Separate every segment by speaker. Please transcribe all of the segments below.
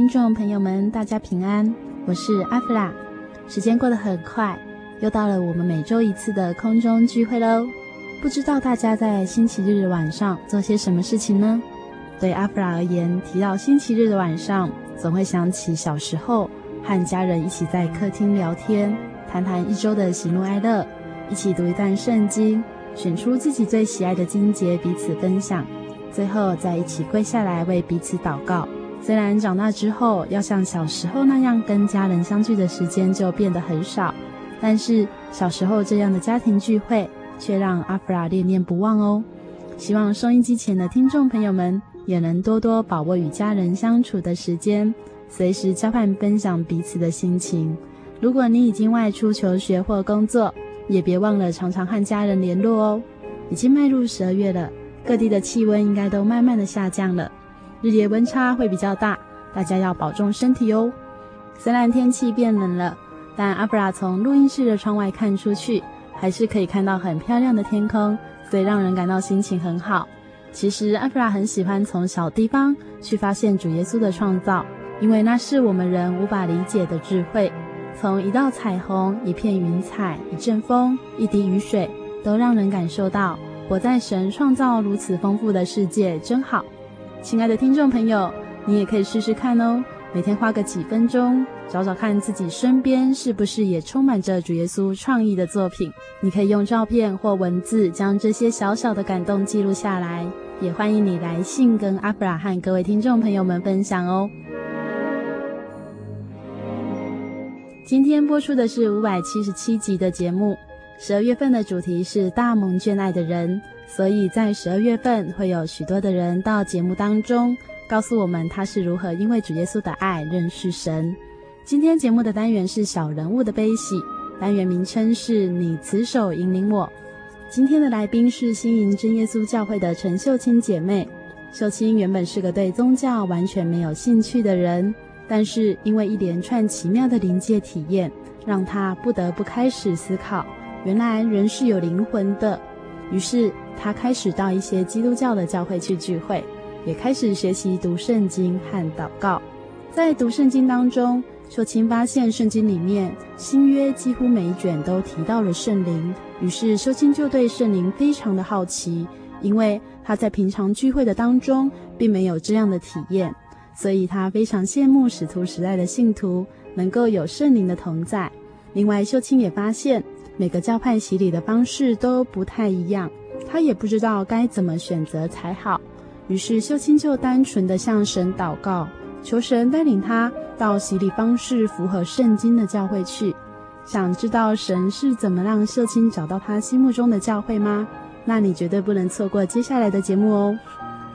Speaker 1: 听众朋友们，大家平安，我是阿弗拉。时间过得很快，又到了我们每周一次的空中聚会喽。不知道大家在星期日的晚上做些什么事情呢？对阿弗拉而言，提到星期日的晚上，总会想起小时候和家人一起在客厅聊天，谈谈一周的喜怒哀乐，一起读一段圣经，选出自己最喜爱的经节彼此分享，最后再一起跪下来为彼此祷告。虽然长大之后要像小时候那样跟家人相聚的时间就变得很少，但是小时候这样的家庭聚会却让阿弗拉恋恋不忘哦。希望收音机前的听众朋友们也能多多把握与家人相处的时间，随时交换分享彼此的心情。如果你已经外出求学或工作，也别忘了常常和家人联络哦。已经迈入十二月了，各地的气温应该都慢慢的下降了。日夜温差会比较大，大家要保重身体哦。虽然天气变冷了，但阿布拉从录音室的窗外看出去，还是可以看到很漂亮的天空，所以让人感到心情很好。其实阿布拉很喜欢从小地方去发现主耶稣的创造，因为那是我们人无法理解的智慧。从一道彩虹、一片云彩、一阵风、一滴雨水，都让人感受到活在神创造如此丰富的世界真好。亲爱的听众朋友，你也可以试试看哦。每天花个几分钟，找找看自己身边是不是也充满着主耶稣创意的作品。你可以用照片或文字将这些小小的感动记录下来。也欢迎你来信跟阿布拉和各位听众朋友们分享哦。今天播出的是五百七十七集的节目。十二月份的主题是大蒙眷爱的人。所以在十二月份会有许多的人到节目当中，告诉我们他是如何因为主耶稣的爱认识神。今天节目的单元是小人物的悲喜，单元名称是你慈手引领我。今天的来宾是新营真耶稣教会的陈秀清姐妹。秀清原本是个对宗教完全没有兴趣的人，但是因为一连串奇妙的灵界体验，让她不得不开始思考，原来人是有灵魂的。于是，他开始到一些基督教的教会去聚会，也开始学习读圣经和祷告。在读圣经当中，秀清发现圣经里面新约几乎每一卷都提到了圣灵。于是，秀清就对圣灵非常的好奇，因为他在平常聚会的当中并没有这样的体验，所以他非常羡慕使徒时代的信徒能够有圣灵的同在。另外，秀清也发现。每个教派洗礼的方式都不太一样，他也不知道该怎么选择才好。于是秀清就单纯的向神祷告，求神带领他到洗礼方式符合圣经的教会去。想知道神是怎么让秀清找到他心目中的教会吗？那你绝对不能错过接下来的节目哦。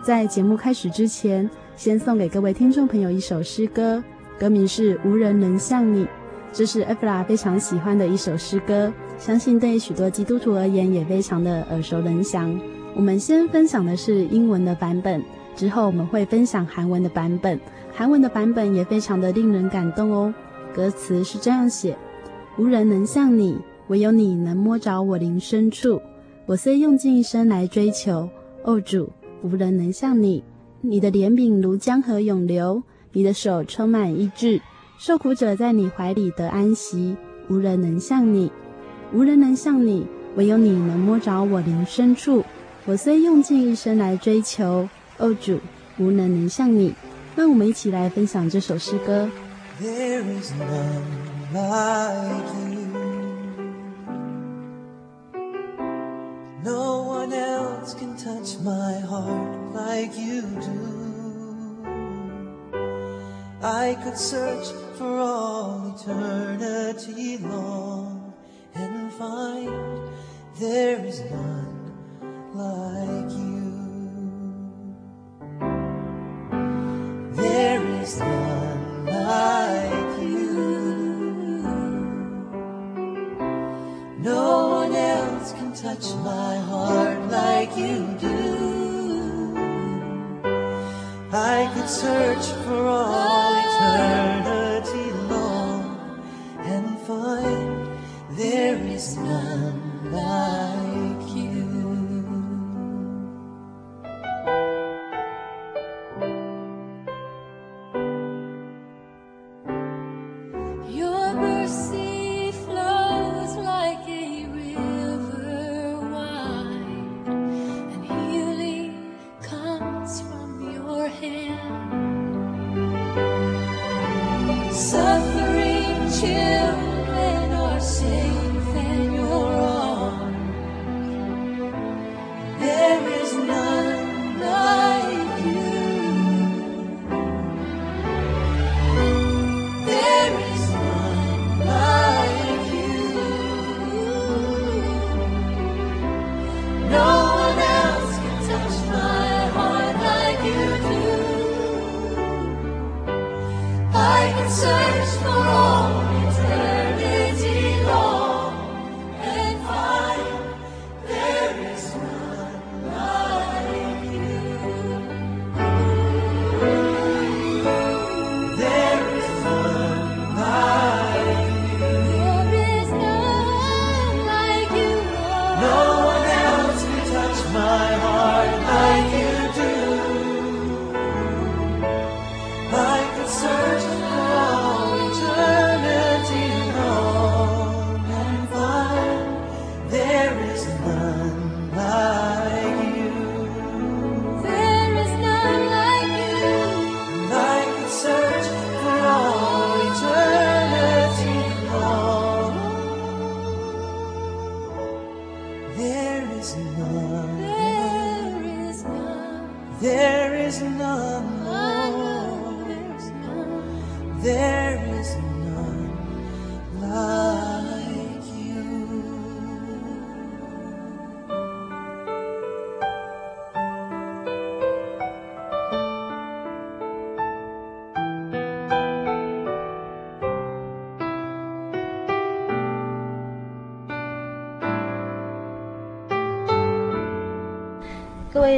Speaker 1: 在节目开始之前，先送给各位听众朋友一首诗歌，歌名是《无人能像你》。这是阿弗拉非常喜欢的一首诗歌，相信对许多基督徒而言也非常的耳熟能详。我们先分享的是英文的版本，之后我们会分享韩文的版本。韩文的版本也非常的令人感动哦。歌词是这样写无人能像你，唯有你能摸着我灵深处。我虽用尽一生来追求，哦主，无人能像你。你的怜悯如江河涌流，你的手充满医治，受苦者在你怀里得安息。无人能像你，无人能像你，唯有你能摸着我灵深处。我虽用尽一生来追求，哦主，无人能像你。让我们一起来分享这首诗歌。
Speaker 2: There is none like you. No one else can touch my heart like you do. I could search for all eternity long find there is none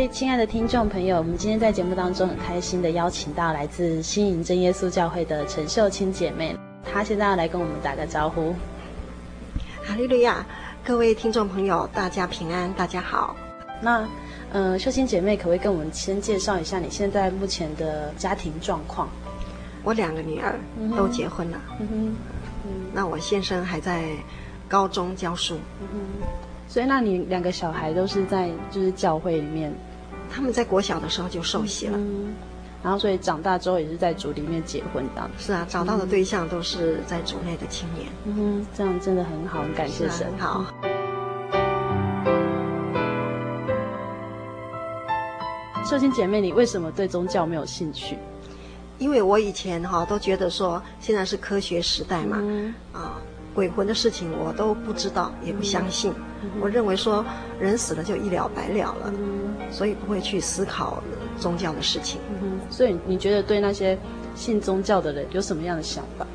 Speaker 1: 亲爱的听众朋友，我们今天在节目当中很开心的邀请到来自新营真耶稣教会的陈秀清姐妹，她现在要来跟我们打个招呼。
Speaker 3: 哈利路亚！各位听众朋友，大家平安，大家好。
Speaker 1: 那，呃，秀清姐妹可不可以跟我们先介绍一下你现在目前的家庭状况？
Speaker 3: 我两个女
Speaker 1: 儿
Speaker 3: 都结婚了，
Speaker 1: 嗯哼，
Speaker 3: 那我先生还在高中教书，
Speaker 1: 嗯哼。所以，那你两个小孩都是在就是教会里面
Speaker 3: 他们在国小的时候就受洗了。
Speaker 1: 嗯，然后所以长大之后也是在主里面结婚的。
Speaker 3: 是啊，找到的对象都是在主内的青年，
Speaker 1: 嗯哼，这样真的很好，很感
Speaker 3: 谢
Speaker 1: 神。
Speaker 3: 好。
Speaker 1: 秀清姐妹，你为什么对宗教没有兴趣？
Speaker 3: 因为我以前哈、都觉得说现在是科学时代嘛，
Speaker 1: 嗯
Speaker 3: 啊，鬼魂的事情我都不知道，也不相信。
Speaker 1: 嗯
Speaker 3: 我认为说人死了就一了百了了，
Speaker 1: 嗯
Speaker 3: 所以不会去思考宗教的事情。
Speaker 1: 嗯哼，所以你觉得对那些信宗教的人有什么样的想法？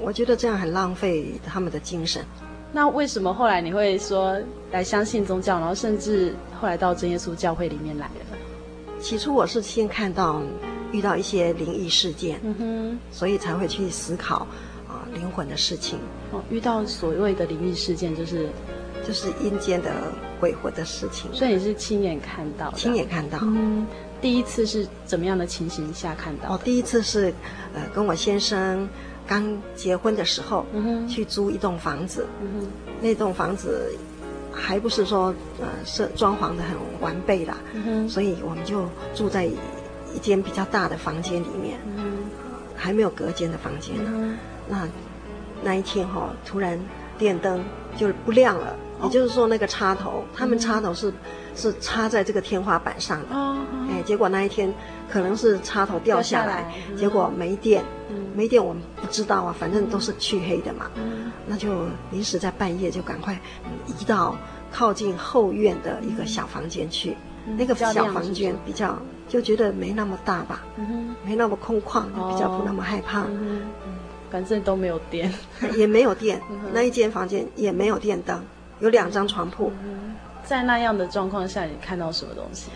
Speaker 3: 我觉得这样很浪费他们的精神。
Speaker 1: 那为什么后来你会说来相信宗教，然后甚至后来到真耶稣教会里面来了？
Speaker 3: 起初我是先看到遇到一些灵异事件，
Speaker 1: 嗯哼，
Speaker 3: 所以才会去思考啊，灵魂的事情，
Speaker 4: 哦，遇到所谓的灵异事件，就是
Speaker 3: 就是阴间的鬼魂的事情。
Speaker 4: 所以你是亲眼看到的？
Speaker 3: 亲眼看到。
Speaker 4: 嗯，第一次是怎么样的情形下看到？
Speaker 3: 哦，第一次是，呃，跟我先生刚结婚的时候，嗯，去租一栋房子，那栋房子还不是说呃是装潢的很完备啦，嗯哼，所以我们就住在一间比较大的房间里面，嗯。还没有隔间的房间呢，嗯、那那一天哈、哦，突然电灯就不亮了，哦、也就是说那个插头，嗯、他们插头是是插在这个天花板上的，哎，结果那一天可能是插头掉下来，下来结果没电，嗯、没电我们不知道啊，反正都是黢黑的嘛，嗯、那就临时在半夜就赶快移到靠近后院的一个小房间去，嗯、那个小房间比较。就觉得没那么大吧，嗯、没那么空旷，哦、比较不那么害怕。嗯，
Speaker 4: 反正都没有电，
Speaker 3: 也没有电。嗯、那一间房间也没有电灯，有两张床铺。
Speaker 4: 嗯、在那样的状况下，你看到什么东西？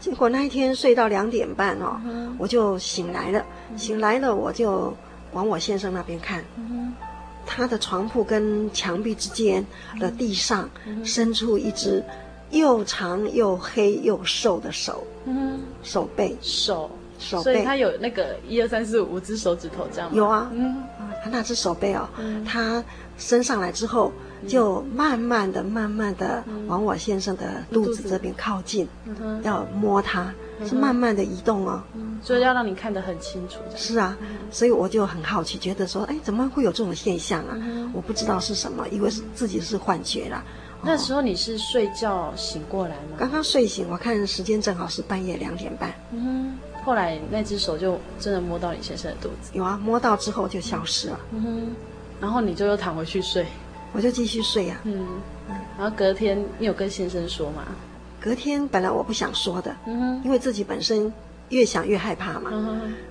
Speaker 3: 结果那一天睡到两点半哦，嗯、我就醒来了。嗯、醒来了，我就往我先生那边看。嗯、他的床铺跟墙壁之间的地上伸出一只。又长又黑又瘦的手，嗯，手背
Speaker 4: 手手背，所以他有那个一二三四五只手指头这样吗？
Speaker 3: 有啊，嗯，他那只手背哦，他伸上来之后，就慢慢的、慢慢的往我先生的肚子这边靠近，要摸他，是慢慢的移动哦，
Speaker 4: 所以要让你看得很清楚。
Speaker 3: 是啊，所以我就很好奇，觉得说，哎，怎么会有这种现象啊？我不知道是什么，以为是自己是幻觉啦。
Speaker 4: 那时候你是睡觉醒过来吗？
Speaker 3: 刚刚睡醒，我看时间正好是半夜两点半。
Speaker 4: 嗯哼，后来那只手就真的摸到你先生的肚子。
Speaker 3: 有啊，摸到之后就消失了。
Speaker 4: 嗯哼，然后你就又躺回去睡。
Speaker 3: 我就继续睡呀。嗯
Speaker 4: 嗯，然后隔天你有跟先生说吗？
Speaker 3: 隔天本来我不想说的，嗯哼，因为自己本身越想越害怕嘛。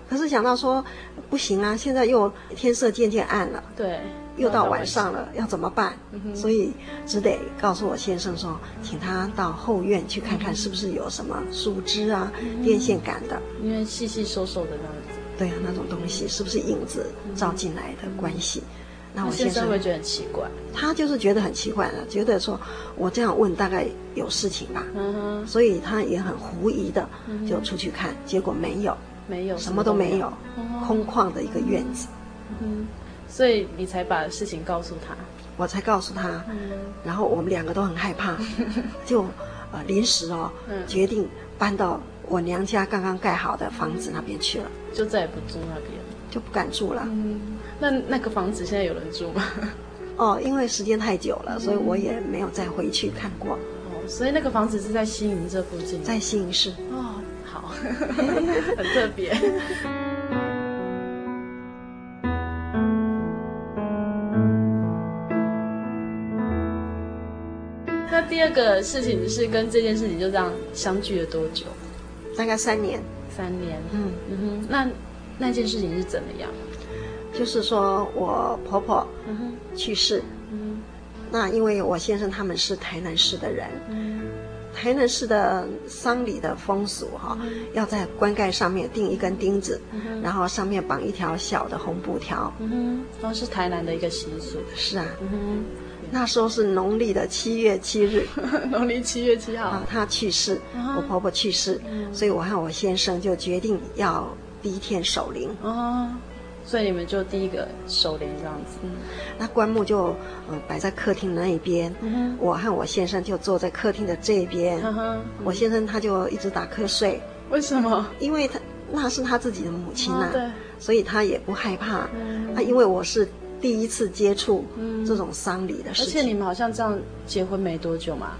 Speaker 3: 可是想到说不行啊，现在又天色渐渐暗了。
Speaker 4: 对。
Speaker 3: 又到晚上了，要怎么办？所以只得告诉我先生说，请他到后院去看看，是不是有什么树枝啊、电线杆的。
Speaker 4: 因为细细瘦瘦的那样子。
Speaker 3: 对啊，那种东西是不是影子照进来的关系？嗯、
Speaker 4: 那我先生会觉得很奇怪。
Speaker 3: 他就是觉得很奇怪了，觉得说我这样问大概有事情吧。嗯哼。所以他也很狐疑的就出去看，结果没有，
Speaker 4: 没有，
Speaker 3: 什么都没有，空旷的一个院子。
Speaker 4: 嗯。所以你才把事情告诉他，
Speaker 3: 我才告诉他，嗯、然后我们两个都很害怕，就呃临时哦、嗯、决定搬到我娘家刚刚盖好的房子那边去了，
Speaker 4: 就再也不住那边，
Speaker 3: 就不敢住了。
Speaker 4: 嗯，那那个房子现在有人住吗？
Speaker 3: 哦，因为时间太久了，所以我也没有再回去看过。
Speaker 4: 哦，所以那个房子是在新营这附近，
Speaker 3: 在新营市。
Speaker 4: 哦，好，很特别。那第二个事情是跟这件事情就这样相聚了多久？
Speaker 3: 大概三年。
Speaker 4: 三年。嗯嗯哼。那那件事情是怎么样？
Speaker 3: 就是说我婆婆去世。嗯。那因为我先生他们是台南市的人。嗯。台南市的丧礼的风俗哈，要在棺盖上面钉一根钉子，然后上面绑一条小的红布条。嗯。
Speaker 4: 都是台南的一个习俗。
Speaker 3: 是啊。嗯。那时候是农历的七月七日，
Speaker 4: 农历七月七号
Speaker 3: 啊，他去世，我婆婆去世，所以我和我先生就决定要第一天守灵。
Speaker 4: 哦，所以你们就第一个守灵这样子。嗯，
Speaker 3: 那棺木就呃摆在客厅的那一边，我和我先生就坐在客厅的这边。我先生他就一直打瞌睡。
Speaker 4: 为什么？
Speaker 3: 因为他那是他自己的母亲呐，对，所以他也不害怕。啊，因为我是。第一次接触这种丧礼的事情，
Speaker 4: 而且你们好像这样结婚没多久嘛？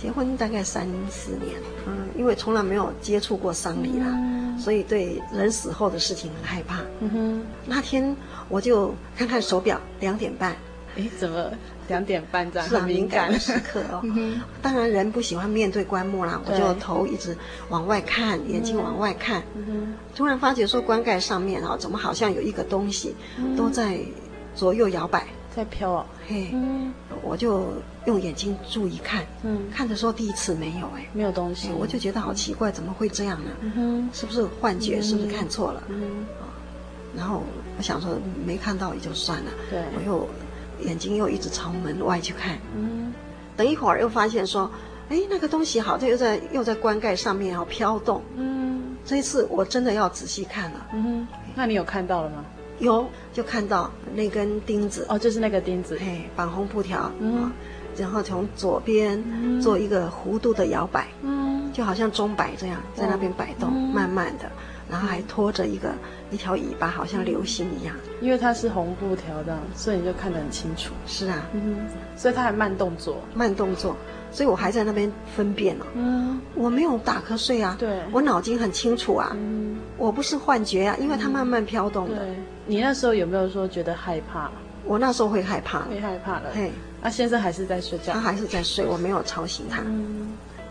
Speaker 3: 结婚大概三四年，嗯，因为从来没有接触过丧礼啦，嗯、所以对人死后的事情很害怕。嗯哼，那天我就看看手表，两点半。
Speaker 4: 哎，怎么两点半这样？
Speaker 3: 是很敏感的时刻哦。嗯、当然人不喜欢面对棺木啦，我就头一直往外看，眼睛往外看。突然发觉说棺盖上面啊，怎么好像有一个东西都在。左右摇摆，
Speaker 4: 在飘哦，
Speaker 3: 嘿，嗯、我就用眼睛注意看，嗯，看的时候第一次没有，哎，
Speaker 4: 没有东西，
Speaker 3: 我就觉得好奇怪，怎么会这样呢？嗯哼，是不是幻觉？嗯、是不是看错了？嗯，然后我想说没看到也就算了，
Speaker 4: 对，
Speaker 3: 我又眼睛又一直朝门外去看，
Speaker 4: 嗯，
Speaker 3: 等一会儿又发现说，哎，那个东西好像又在又在棺盖上面要飘动，
Speaker 4: 嗯，
Speaker 3: 这一次我真的要仔细看了，
Speaker 4: 嗯，那你有看到了吗？
Speaker 3: 有，就看到那根钉子，
Speaker 4: 哦，就是那个钉子，
Speaker 3: 嘿，绑红布条，
Speaker 4: 嗯。
Speaker 3: 哦然后从左边做一个弧度的摇摆，
Speaker 4: 嗯，
Speaker 3: 就好像钟摆这样在那边摆动，慢慢的，然后还拖着一个一条尾巴，好像流星一样。
Speaker 4: 因为它是红布条的，所以你就看得很清楚。
Speaker 3: 是啊，
Speaker 4: 嗯，所以它还慢动作，
Speaker 3: 慢动作，所以我还在那边分辨呢。
Speaker 4: 嗯，
Speaker 3: 我没有打瞌睡啊，
Speaker 4: 对，
Speaker 3: 我脑筋很清楚啊，
Speaker 4: 嗯，
Speaker 3: 我不是幻觉啊，因为它慢慢飘动的。
Speaker 4: 对，你那时候有没有说觉得害怕？
Speaker 3: 我那时候会害怕，
Speaker 4: 会害怕了。
Speaker 3: 嘿。
Speaker 4: 那、啊、先生还是在睡觉，
Speaker 3: 他还是在睡，我没有吵醒他。
Speaker 4: 嗯，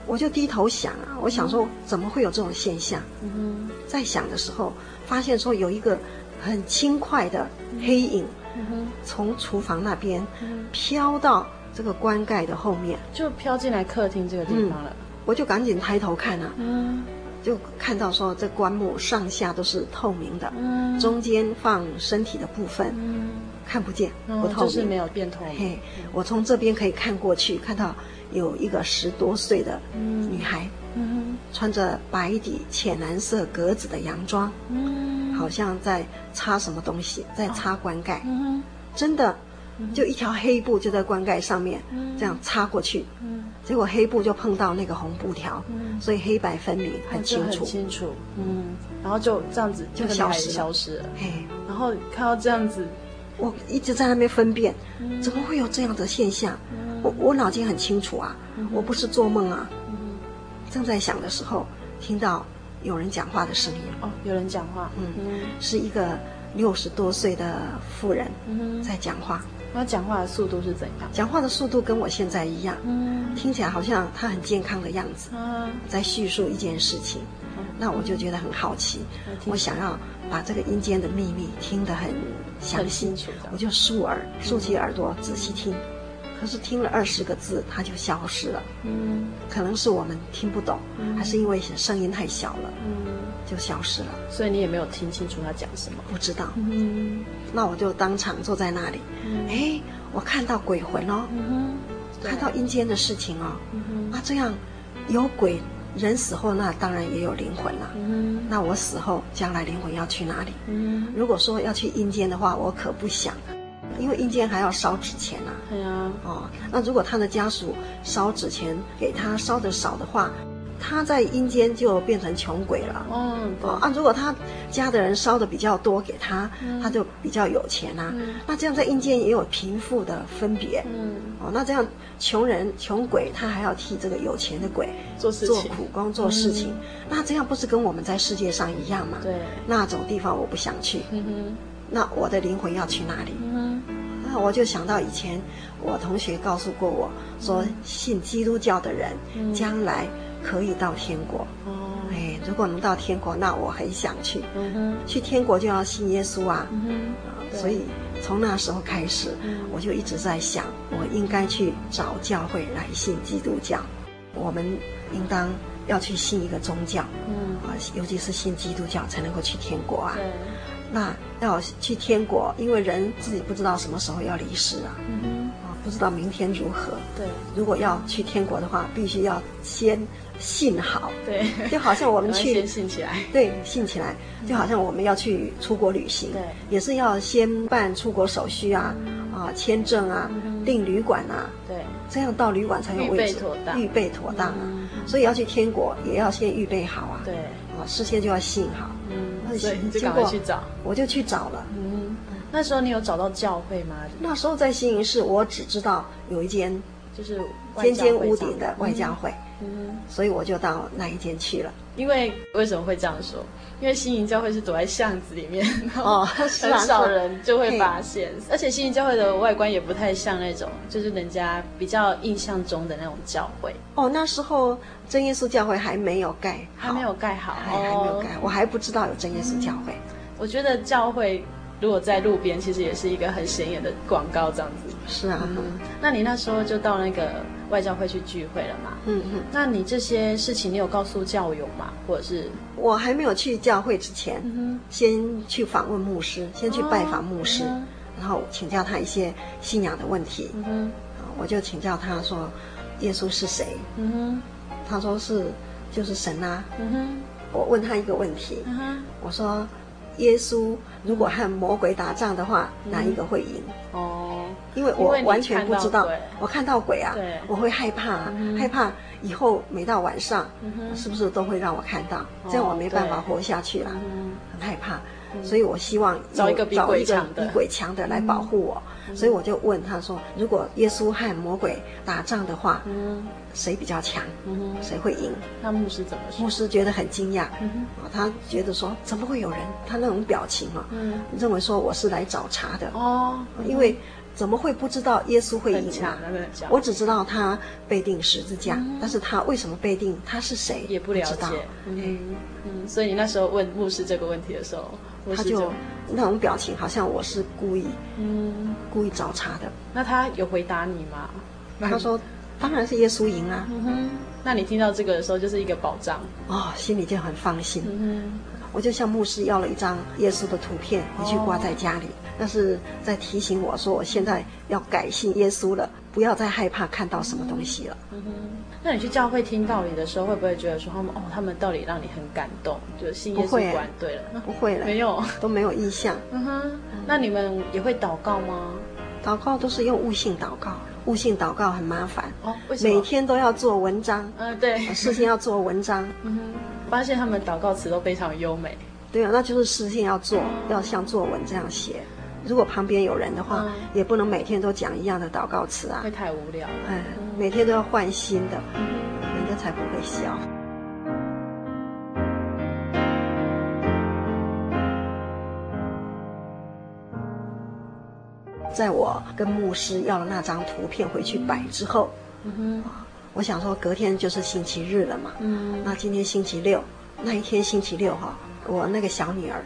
Speaker 3: 我就低头想啊，我想说怎么会有这种现象？
Speaker 4: 嗯，
Speaker 3: 在想的时候，发现说有一个很轻快的黑影，
Speaker 4: 嗯、
Speaker 3: 从厨房那边飘到这个棺盖的后面，
Speaker 4: 就飘进来客厅这个地方了。
Speaker 3: 嗯、我就赶紧抬头看啊，
Speaker 4: 嗯，
Speaker 3: 就看到说这棺木上下都是透明的，
Speaker 4: 嗯，
Speaker 3: 中间放身体的部分，
Speaker 4: 嗯。
Speaker 3: 看不见，
Speaker 4: 不透明，就是没有变透明。
Speaker 3: 嘿，我从这边可以看过去，看到有一个十多岁的女孩，
Speaker 4: 嗯，
Speaker 3: 穿着白底浅蓝色格子的洋装，
Speaker 4: 嗯，
Speaker 3: 好像在擦什么东西，在擦棺盖。
Speaker 4: 嗯，
Speaker 3: 真的，就一条黑布就在棺盖上面，这样插过去，
Speaker 4: 嗯，
Speaker 3: 结果黑布就碰到那个红布条，嗯，所以黑白分明，很清楚，
Speaker 4: 很清楚，嗯，然后就这样子
Speaker 3: 就消失
Speaker 4: 消失了，
Speaker 3: 嘿，
Speaker 4: 然后看到这样子。
Speaker 3: 我一直在那边分辨，怎么会有这样的现象？嗯、我我脑筋很清楚啊，嗯、我不是做梦啊。嗯、正在想的时候，听到有人讲话的声音。
Speaker 4: 哦，有人讲话。
Speaker 3: 嗯，嗯。是一个六十多岁的妇人在讲话。
Speaker 4: 那、嗯、讲话的速度是怎样？
Speaker 3: 讲话的速度跟我现在一样。
Speaker 4: 嗯，
Speaker 3: 听起来好像他很健康的样子。
Speaker 4: 嗯，
Speaker 3: 在叙述一件事情。嗯、那我就觉得很好奇，嗯、我想要把这个阴间的秘密听得很。详细，我就竖耳，竖起耳朵仔细听，可是听了二十个字，它就消失了。嗯，可能是我们听不懂，还是因为声音太小了，嗯，就消失了。
Speaker 4: 所以你也没有听清楚他讲什么？
Speaker 3: 不知道。嗯，那我就当场坐在那里。哎，我看到鬼魂哦，看到阴间的事情哦。啊，这样有鬼。人死后，那当然也有灵魂了。嗯，那我死后，将来灵魂要去哪里？嗯，如果说要去阴间的话，我可不想，因为阴间还要烧纸钱啊。
Speaker 4: 对啊。
Speaker 3: 哦，那如果他的家属烧纸钱给他烧的少的话。他在阴间就变成穷鬼了。
Speaker 4: 嗯，哦
Speaker 3: 啊，如果他家的人烧的比较多给他，
Speaker 4: 嗯、
Speaker 3: 他就比较有钱啊。
Speaker 4: 嗯、
Speaker 3: 那这样在阴间也有贫富的分别。
Speaker 4: 嗯，
Speaker 3: 哦，那这样穷人穷鬼他还要替这个有钱的鬼
Speaker 4: 做事情
Speaker 3: 做苦工做事情，嗯、那这样不是跟我们在世界上一样吗？
Speaker 4: 对，
Speaker 3: 那种地方我不想去。
Speaker 4: 嗯哼，
Speaker 3: 那我的灵魂要去哪里？
Speaker 4: 嗯，
Speaker 3: 那我就想到以前我同学告诉过我说，信基督教的人、嗯、将来。可以到天国哦，哎，如果能到天国，那我很想去。嗯，去天国就要信耶稣啊。嗯，所以从那时候开始，我就一直在想，我应该去找教会来信基督教。我们应当要去信一个宗教，嗯啊，尤其是信基督教才能够去天国啊。对，那要去天国，因为人自己不知道什么时候要离世啊。嗯哼，啊，不知道明天如何。对，如果要去天国的话，必须要先。信好，
Speaker 4: 对，
Speaker 3: 就好像我们去
Speaker 4: 先信起来，
Speaker 3: 对，信起来，就好像我们要去出国旅行，
Speaker 4: 对，
Speaker 3: 也是要先办出国手续啊，啊，签证啊，订旅馆啊，
Speaker 4: 对，
Speaker 3: 这样到旅馆才有位置，
Speaker 4: 预备妥当，
Speaker 3: 预备妥当啊，所以要去天国也要先预备好啊，
Speaker 4: 对，
Speaker 3: 啊，事先就要信好，
Speaker 4: 嗯，所以你就赶快去找，
Speaker 3: 我就去找了，
Speaker 4: 嗯，那时候你有找到教会吗？
Speaker 3: 那时候在新营市，我只知道有一间
Speaker 4: 就是
Speaker 3: 尖尖屋顶的外教会。
Speaker 4: 嗯，
Speaker 3: 所以我就到那一间去了。
Speaker 4: 因为为什么会这样说？因为新营教会是躲在巷子里面，
Speaker 3: 哦，
Speaker 4: 很少人就会发现。而且新营教会的外观也不太像那种，就是人家比较印象中的那种教会。
Speaker 3: 哦，那时候真耶稣教会还没有盖，
Speaker 4: 还没有盖好，
Speaker 3: 还还没有盖，我还不知道有真耶稣教会。
Speaker 4: 我觉得教会
Speaker 1: 如果在路边，其实也是一个很显眼的广告，这样子。
Speaker 3: 是啊，
Speaker 1: 嗯，那你那时候就到那个外教会去聚会了嘛？
Speaker 3: 嗯嗯。
Speaker 1: 那你这些事情，你有告诉教友吗？或者是
Speaker 3: 我还没有去教会之前，嗯、先去访问牧师，先去拜访牧师，然后请教他一些信仰的问题。嗯，我就请教他说，耶稣是谁？嗯哼，他说是就是神啊。嗯哼，我问他一个问题，嗯哼，我说。耶稣如果和魔鬼打仗的话，嗯、哪一个会赢？哦，因为我完全不知道，我看到鬼啊，我会害怕，嗯、害怕以后每到晚上，嗯、是不是都会让我看到？哦、这样我没办法活下去了，嗯、很害怕。所以我希望
Speaker 1: 找一个比鬼强的，
Speaker 3: 比鬼强的来保护我。嗯、所以我就问他说：“如果耶稣和魔鬼打仗的话，嗯、谁比较强？嗯、谁会赢？”
Speaker 1: 那牧师怎么说？
Speaker 3: 牧师觉得很惊讶，嗯、他觉得说：“怎么会有人？他那种表情啊，嗯、认为说我是来找茬的哦，因为。”怎么会不知道耶稣会赢啊？我只知道他被定十字架，嗯、但是他为什么被定？他是谁？
Speaker 1: 也不了解。嗯嗯，所以你那时候问牧师这个问题的时候，
Speaker 3: 他就那种表情，好像我是故意，嗯，故意找茬的。
Speaker 1: 那他有回答你吗？
Speaker 3: 他说：“当然是耶稣赢啊。
Speaker 1: 嗯哼”那你听到这个的时候，就是一个保障
Speaker 3: 哦，心里就很放心。我就向牧师要了一张耶稣的图片，回去挂在家里。那、哦、是在提醒我说，我现在要改信耶稣了，不要再害怕看到什么东西了。嗯哼。
Speaker 1: 那你去教会听道理的时候，会不会觉得说他们哦，他们道理让你很感动，就信耶稣观？对了，
Speaker 3: 不会了，没有，都没有异象。
Speaker 1: 嗯哼。那你们也会祷告吗？
Speaker 3: 祷告都是用悟性祷告，悟性祷告很麻烦哦。为什么？每天都要做文章。嗯，对。事情要做文章。嗯哼。
Speaker 1: 发现他们祷告词都非常优美，
Speaker 3: 对啊，那就是事情要做，要像作文这样写。如果旁边有人的话，嗯、也不能每天都讲一样的祷告词啊，
Speaker 1: 会太无聊。
Speaker 3: 哎，每天都要换新的，嗯、人家才不会笑。在我跟牧师要了那张图片回去摆之后，嗯。我想说，隔天就是星期日了嘛。嗯。那今天星期六，那一天星期六哈，我那个小女儿，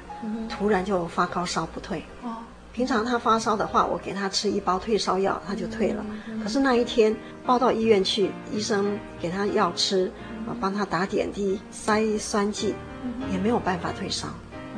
Speaker 3: 突然就发高烧不退。哦。平常他发烧的话，我给他吃一包退烧药，他就退了。可是那一天抱到医院去，医生给他药吃，啊，帮他打点滴、塞酸剂，也没有办法退烧，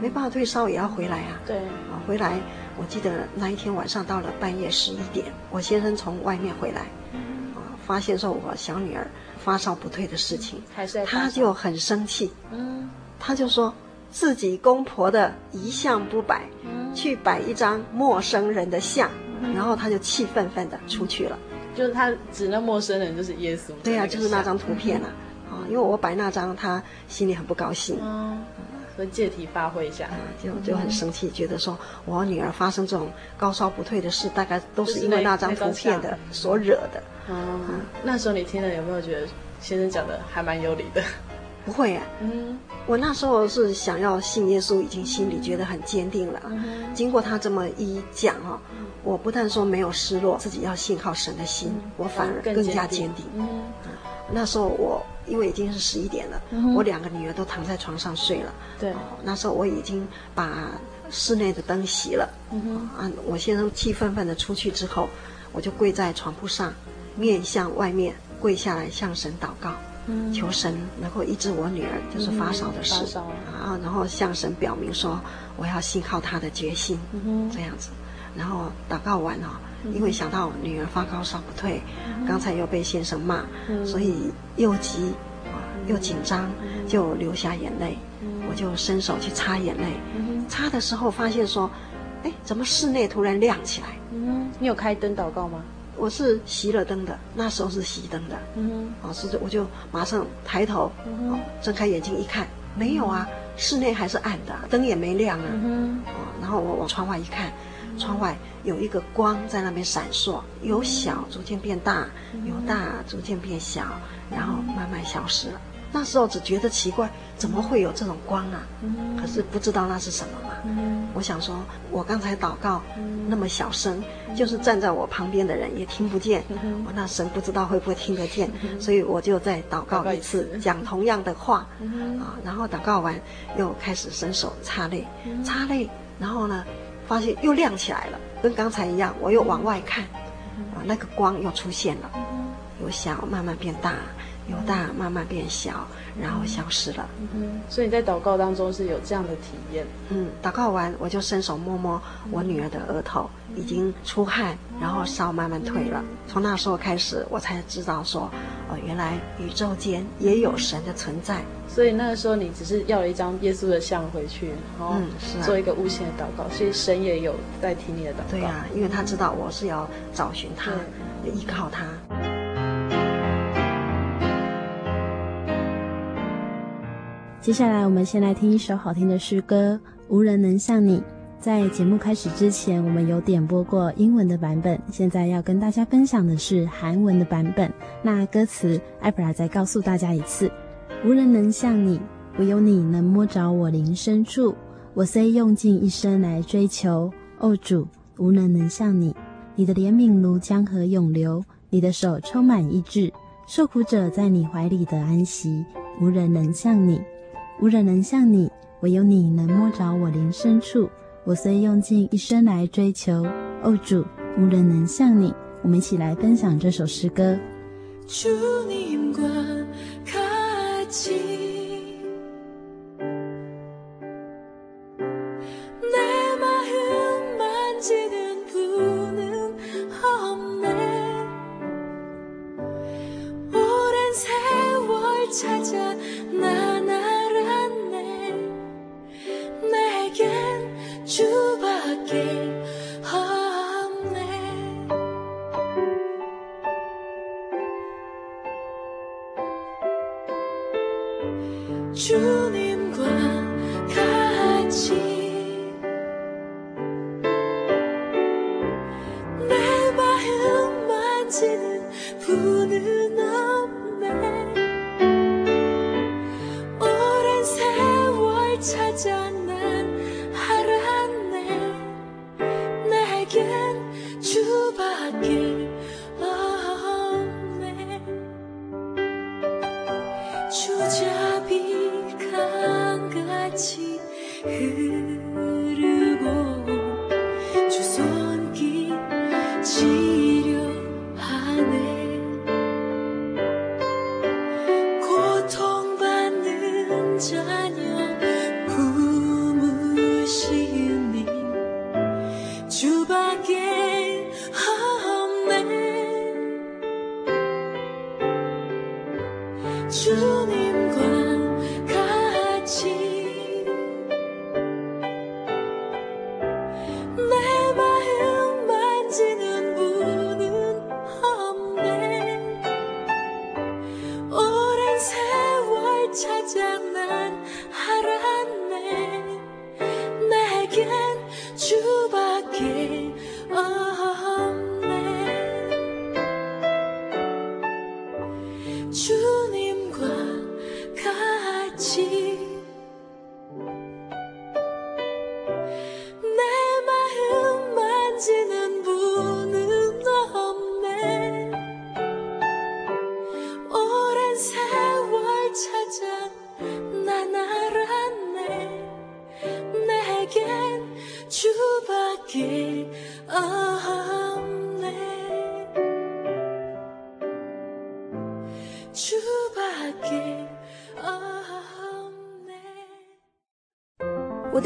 Speaker 3: 没办法退烧也要回来啊。对。啊，回来，我记得那一天晚上到了半夜十一点，我先生从外面回来。啊发现说我小女儿发烧不退的事情，他就很生气。嗯，他就说自己公婆的遗像不摆，嗯、去摆一张陌生人的像，嗯、然后他就气愤愤的出去了。
Speaker 1: 就是他指那陌生人就是耶稣。
Speaker 3: 对呀、啊，就是那张图片啊。啊、嗯，因为我摆那张，他心里很不高兴。嗯，
Speaker 1: 所以借题发挥一下，
Speaker 3: 就就很生气，觉得说我女儿发生这种高烧不退的事，大概都是因为那张图片的所惹的。
Speaker 1: 哦，那时候你听了有没有觉得先生讲的还蛮有理的？
Speaker 3: 不会啊，嗯，我那时候是想要信耶稣，已经心里觉得很坚定了。嗯、经过他这么一讲哈，我不但说没有失落，自己要信靠神的心，嗯、我反而更加坚定。嗯，那时候我因为已经是十一点了，嗯、我两个女儿都躺在床上睡了。对、哦，那时候我已经把室内的灯熄了。嗯哼，啊，我先生气愤愤的出去之后，我就跪在床铺上。面向外面跪下来向神祷告，嗯、求神能够医治我女儿就是发烧的事，嗯、啊，然后向神表明说我要信靠他的决心，嗯、这样子，然后祷告完了，嗯、哼因为想到女儿发高烧不退，嗯、刚才又被先生骂，嗯、所以又急啊又紧张，就流下眼泪，我就伸手去擦眼泪，擦的时候发现说，哎，怎么室内突然亮起来？
Speaker 1: 嗯，你有开灯祷告吗？
Speaker 3: 我是熄了灯的，那时候是熄灯的。嗯。哼，啊，是我就马上抬头，嗯哼，睁开眼睛一看，没有啊，室内还是暗的，灯也没亮啊。嗯啊，然后我往窗外一看，窗外有一个光在那边闪烁，由小逐渐变大，由大逐渐变小，然后慢慢消失了。那时候只觉得奇怪，怎么会有这种光啊？嗯、可是不知道那是什么嘛。嗯、我想说，我刚才祷告、嗯、那么小声，嗯、就是站在我旁边的人也听不见。我、嗯、那神不知道会不会听得见，嗯、所以我就再祷告一次，讲同样的话。嗯、啊，然后祷告完又开始伸手擦泪，嗯、擦泪，然后呢，发现又亮起来了，跟刚才一样，我又往外看，啊，那个光又出现了，我想慢慢变大。由大慢慢变小，然后消失了。
Speaker 1: 嗯，所以你在祷告当中是有这样的体验。
Speaker 3: 嗯，祷告完我就伸手摸摸我女儿的额头，已经出汗，然后烧慢慢退了。从那时候开始，我才知道说，哦，原来宇宙间也有神的存在。
Speaker 1: 所以那个时候你只是要了一张耶稣的像回去，然后做一个无形的祷告。所以神也有在听你的祷告。
Speaker 3: 对啊，因为他知道我是要找寻他，依靠他。
Speaker 1: 接下来，我们先来听一首好听的诗歌《无人能像你》。在节目开始之前，我们有点播过英文的版本，现在要跟大家分享的是韩文的版本。那歌词，艾普拉再告诉大家一次：无人能像你，唯有你能摸着我灵深处。我虽用尽一生来追求，哦主，无人能像你。你的怜悯如江河涌流，你的手充满医治，受苦者在你怀里的安息。无人能像你。无人能像你，唯有你能摸着我灵深处。我虽用尽一生来追求，哦主，无人能像你。我们一起来分享这首诗歌。
Speaker 5: 祝你光祝你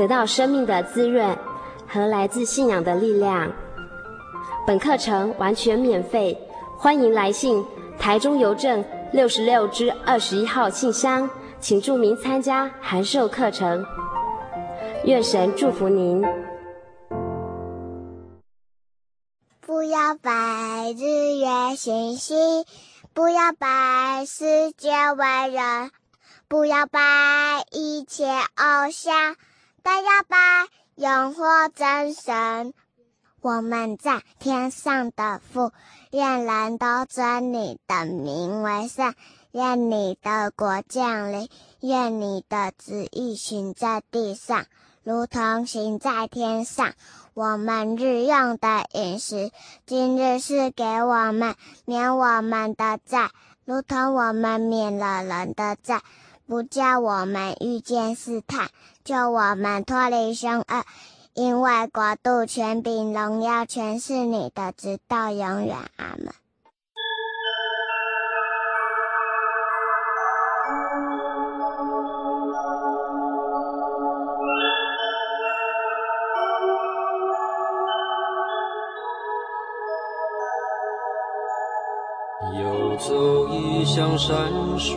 Speaker 6: 得到生命的滋润和来自信仰的力量。本课程完全免费，欢迎来信台中邮政六十六支二十一号信箱，请注明参加函授课程。愿神祝福您。
Speaker 7: 不要拜日月星星，不要拜世界万人，不要拜一切偶像。大家拜永活真神。我们在天上的父，愿人都尊你的名为圣。愿你的国降临，愿你的旨意行在地上，如同行在天上。我们日用的饮食，今日是给我们，免我们的债，如同我们免了人的债，不叫我们遇见试探，救我们脱离凶恶。因为国度、权柄、荣耀，全是你的，直到永远。阿门。
Speaker 8: 游走异乡山水，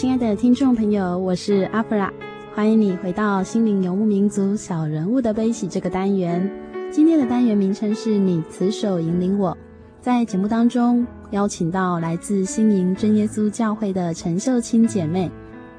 Speaker 1: 亲爱的听众朋友，我是阿弗拉，欢迎你回到心灵游牧民族小人物的悲喜这个单元。今天的单元名称是你此手引领我。在节目当中，邀请到来自新营真耶稣教会的陈秀清姐妹。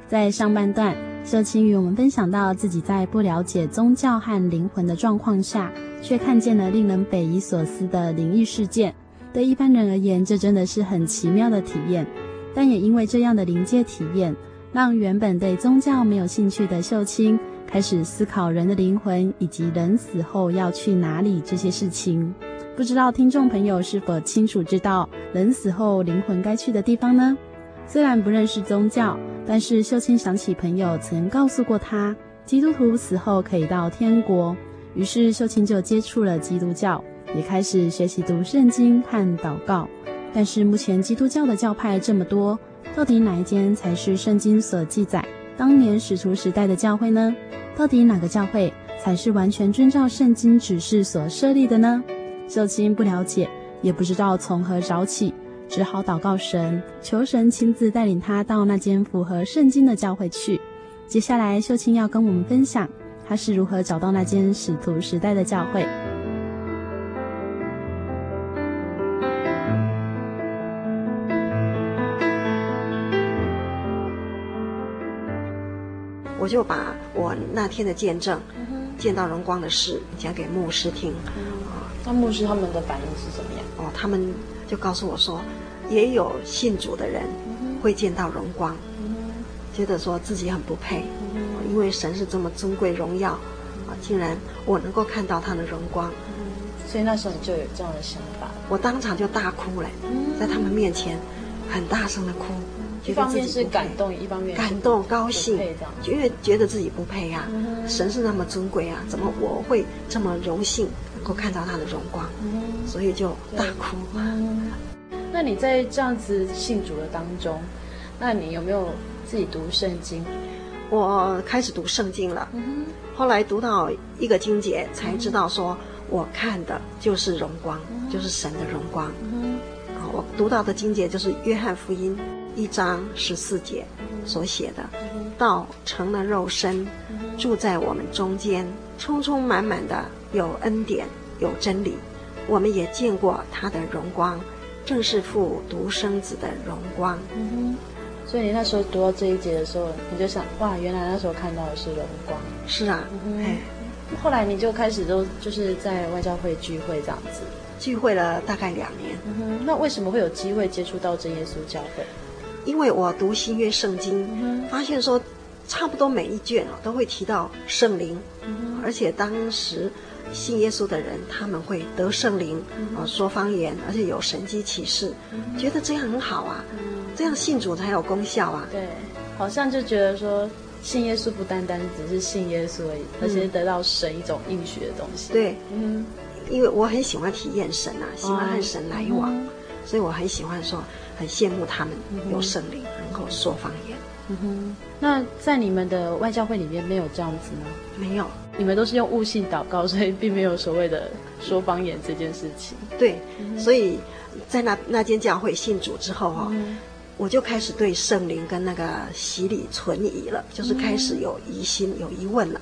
Speaker 1: 在上半段，秀清与我们分享到自己在不了解宗教和灵魂的状况下，却看见了令人匪夷所思的灵异事件。对一般人而言，这真的是很奇妙的体验。但也因为这样的临界体验，让原本对宗教没有兴趣的秀清开始思考人的灵魂以及人死后要去哪里这些事情。不知道听众朋友是否清楚知道人死后灵魂该去的地方呢？虽然不认识宗教，但是秀清想起朋友曾告诉过他，基督徒死后可以到天国。于是秀清就接触了基督教，也开始学习读圣经和祷告。但是目前基督教的教派这么多。到底哪一间才是圣经所记载当年使徒时代的教会呢？到底哪个教会才是完全遵照圣经指示所设立的呢？秀清不了解，也不知道从何找起，只好祷告神，求神亲自带领他到那间符合圣经的教会去。接下来，秀清要跟我们分享他是如何找到那间使徒时代的教会。
Speaker 3: 我就把我那天的见证，见到荣光的事讲给牧师听。
Speaker 1: 啊，那牧师他们的反应是怎么样？
Speaker 3: 哦，他们就告诉我说，也有信主的人会见到荣光，觉得说自己很不配，因为神是这么尊贵荣耀，啊，竟然我能够看到他的荣光。
Speaker 1: 所以那时候你就有这样的想法？
Speaker 3: 我当场就大哭了，在他们面前很大声的哭。
Speaker 1: 一方面是感动，一方面
Speaker 3: 感动高兴，因为觉得自己不配啊。
Speaker 1: 嗯、
Speaker 3: 神是那么尊贵啊，怎么我会这么荣幸能够看到他的荣光？
Speaker 1: 嗯、
Speaker 3: 所以就大哭。
Speaker 1: 嗯、那你在这样子信主的当中，那你有没有自己读圣经？
Speaker 3: 我开始读圣经了，
Speaker 1: 嗯、
Speaker 3: 后来读到一个经节，才知道说我看的就是荣光，
Speaker 1: 嗯、
Speaker 3: 就是神的荣光。
Speaker 1: 嗯、
Speaker 3: 我读到的经节就是约翰福音。一章十四节所写的，道成了肉身，住在我们中间，充充满满的有恩典有真理。我们也见过他的荣光，正是父独生子的荣光。
Speaker 1: 嗯哼。所以你那时候读到这一节的时候，你就想，哇，原来那时候看到的是荣光。
Speaker 3: 是啊，
Speaker 1: 嗯
Speaker 3: 哎，
Speaker 1: 后来你就开始都就是在外教会聚会这样子，
Speaker 3: 聚会了大概两年。
Speaker 1: 嗯哼。那为什么会有机会接触到真耶稣教会？
Speaker 3: 因为我读新约圣经，
Speaker 1: 嗯、
Speaker 3: 发现说，差不多每一卷啊都会提到圣灵，
Speaker 1: 嗯、
Speaker 3: 而且当时信耶稣的人他们会得圣灵，啊、
Speaker 1: 嗯、
Speaker 3: 说方言，而且有神迹启示，
Speaker 1: 嗯、
Speaker 3: 觉得这样很好啊，
Speaker 1: 嗯、
Speaker 3: 这样信主才有功效啊。
Speaker 1: 对，好像就觉得说
Speaker 4: 信耶稣不单单只是信耶稣而已，而且得到神一种应许的东西。
Speaker 3: 对，
Speaker 4: 嗯，
Speaker 3: 因为我很喜欢体验神啊，喜欢和神来往，
Speaker 4: 嗯
Speaker 3: 所以我很喜欢说，很羡慕他们有圣灵能够说方言。
Speaker 4: 嗯哼，那在你们的外教会里面没有这样子吗？
Speaker 3: 没有，
Speaker 4: 你们都是用悟性祷告，所以并没有所谓的说方言这件事情。
Speaker 3: 对，所以在那那间教会信主之后哈、哦。我就开始对圣灵跟那个洗礼存疑了，就是开始有疑心、有疑问了。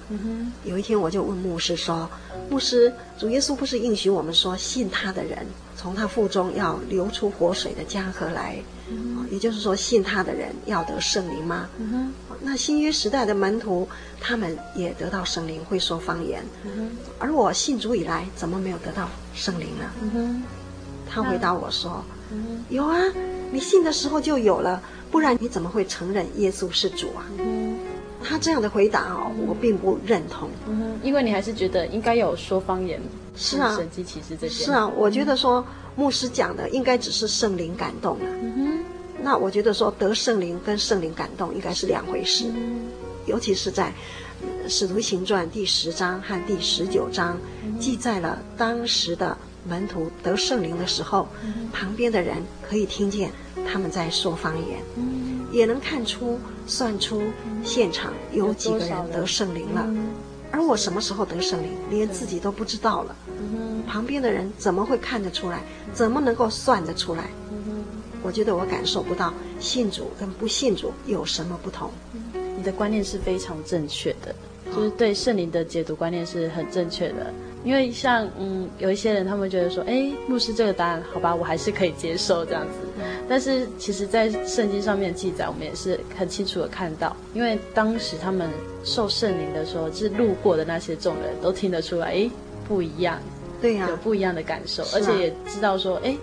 Speaker 3: 有一天我就问牧师说：“牧师，主耶稣不是应许我们说，信他的人从他腹中要流出活水的江河来？嗯、也就是说，信他的人要得圣灵吗？那新约时代的门徒他们也得到圣灵，会说方言。而我信主以来，怎么没有得到圣灵呢？他回答我说：“嗯，有啊。”你信的时候就有了，不然你怎么会承认耶稣是主啊？嗯、他这样的回答哦，我并不认同。
Speaker 4: 嗯，因为你还是觉得应该有说方言，
Speaker 3: 是啊，
Speaker 4: 神迹奇事这些。
Speaker 3: 是啊，我觉得说牧师讲的应该只是圣灵感动了。嗯哼，那我觉得说得圣灵跟圣灵感动应该是两回事，嗯、尤其是在《使徒行传》第十章和第十九章、嗯、记载了当时的。门徒得圣灵的时候，嗯、旁边的人可以听见他们在说方言，嗯、也能看出、算出现场有几个人得圣灵了。嗯、而我什么时候得圣灵，连自己都不知道了。嗯、旁边的人怎么会看得出来？怎么能够算得出来？嗯、我觉得我感受不到信主跟不信主有什么不同。
Speaker 4: 你的观念是非常正确的，就是对圣灵的解读观念是很正确的。因为像嗯，有一些人他们觉得说，哎，牧师这个答案好吧，我还是可以接受这样子。但是其实，在圣经上面记载，我们也是很清楚的看到，因为当时他们受圣灵的时候，是路过的那些众人都听得出来，哎，不一样，
Speaker 3: 对呀、啊，
Speaker 4: 有不一样的感受，
Speaker 3: 啊、
Speaker 4: 而且也知道说，哎，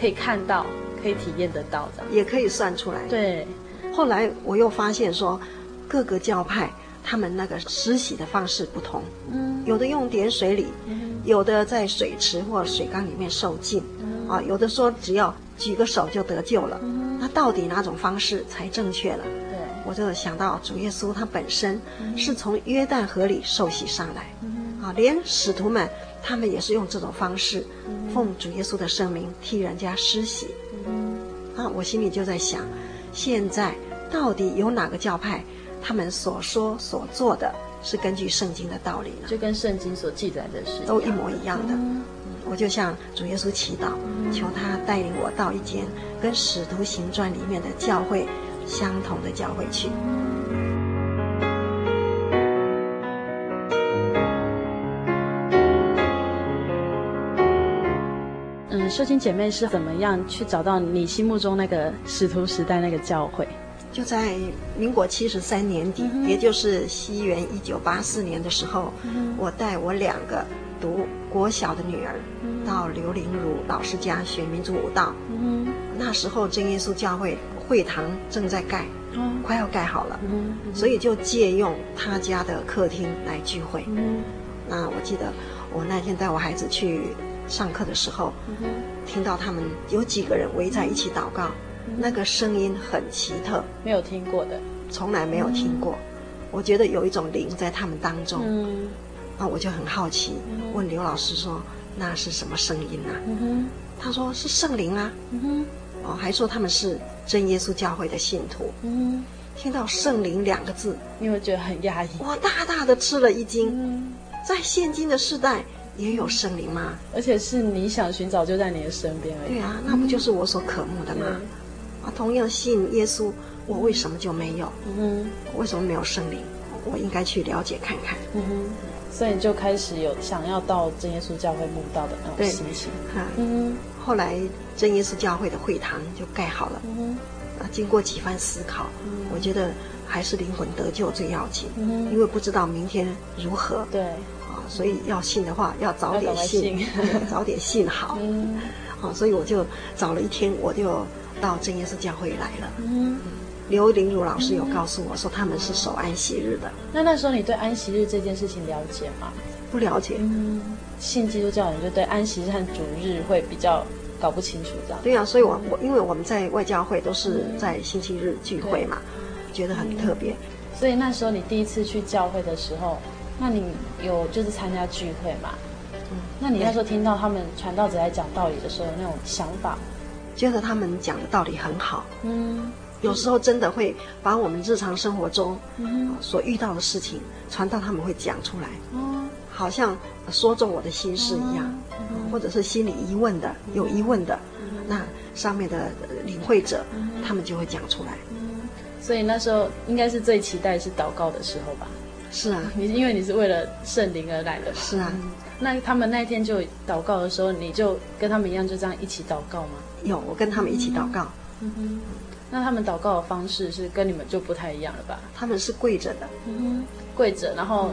Speaker 4: 可以看到，可以体验得到这样，
Speaker 3: 也可以算出来。
Speaker 4: 对，
Speaker 3: 后来我又发现说，各个教派。他们那个施洗的方式不同，嗯，有的用点水礼，嗯，有的在水池或水缸里面受浸，嗯，啊，有的说只要举个手就得救了，嗯，那到底哪种方式才正确了？对，我就想到主耶稣他本身是从约旦河里受洗上来，嗯，啊，连使徒们他们也是用这种方式，奉主耶稣的圣名替人家施洗，嗯，啊，我心里就在想，现在到底有哪个教派？他们所说所做的是根据圣经的道理呢，
Speaker 4: 就跟圣经所记载的是
Speaker 3: 都一模一样的。嗯，我就向主耶稣祈祷，嗯，求他带领我到一间跟《使徒行传》里面的教会相同的教会去。
Speaker 4: 嗯，秀清姐妹是怎么样去找到你心目中那个使徒时代那个教会？
Speaker 3: 就在民国七十三年底，嗯、也就是西元一九八四年的时候，嗯、我带我两个读国小的女儿、嗯、到刘玲如老师家学民族舞蹈。嗯、那时候真耶稣教会会堂正在盖，嗯、快要盖好了，所以就借用他家的客厅来聚会。嗯、那我记得我那天带我孩子去上课的时候，嗯、听到他们有几个人围在一起祷告。那个声音很奇特，
Speaker 4: 没有听过的，
Speaker 3: 从来没有听过。嗯、我觉得有一种灵在他们当中。嗯，那我就很好奇，问刘老师说：“那是什么声音啊？”嗯哼，他说是圣灵啊。嗯哼，哦，还说他们是真耶稣教会的信徒。嗯哼，听到圣灵两个字，
Speaker 4: 你会觉得很压抑。
Speaker 3: 我大大的吃了一惊。嗯，在现今的世代。也有圣灵吗？
Speaker 4: 而且是你想寻找就在你的身边而已。
Speaker 3: 对啊，那不就是我所渴慕的吗？嗯、啊，同样信耶稣，我为什么就没有？嗯哼，我为什么没有圣灵？我应该去了解看看。嗯哼，
Speaker 4: 所以你就开始有想要到真耶稣教会慕道的那种心情。
Speaker 3: 哈，嗯哼，后来真耶稣教会的会堂就盖好了。嗯哼，啊，经过几番思考，嗯、我觉得还是灵魂得救最要紧。嗯哼，因为不知道明天如何。
Speaker 4: 对。
Speaker 3: 所以要信的话，要早点信，信 早点信好。嗯，好，所以我就找了一天，我就到真耶稣教会来了。嗯，刘玲茹老师有告诉我说，他们是守安息日的。
Speaker 4: 那那时候你对安息日这件事情了解吗？
Speaker 3: 不了解。嗯，
Speaker 4: 信基督教人就对安息日和主日会比较搞不清楚这样。
Speaker 3: 对啊，所以我我因为我们在外教会都是在星期日聚会嘛，觉得很特别。
Speaker 4: 所以那时候你第一次去教会的时候，那你有就是参加聚会嘛？嗯，那你那时候听到他们传道者在讲道理的时候，有那种想法？
Speaker 3: 觉得他们讲的道理很好。嗯，有时候真的会把我们日常生活中所遇到的事情传到，他们会讲出来。哦，好像说中我的心事一样，或者是心里疑问的、有疑问的，那上面的领会者，他们就会讲出来。
Speaker 4: 所以那时候应该是最期待是祷告的时候吧？
Speaker 3: 是啊，
Speaker 4: 你 因为你是为了圣灵而来的。
Speaker 3: 是啊，
Speaker 4: 那他们那一天就祷告的时候，你就跟他们一样就这样一起祷告吗？
Speaker 3: 有，我跟他们一起祷告。
Speaker 4: 嗯哼，那他们祷告的方式是跟你们就不太一样了吧？
Speaker 3: 他们是跪着的，
Speaker 4: 嗯哼，跪着，然后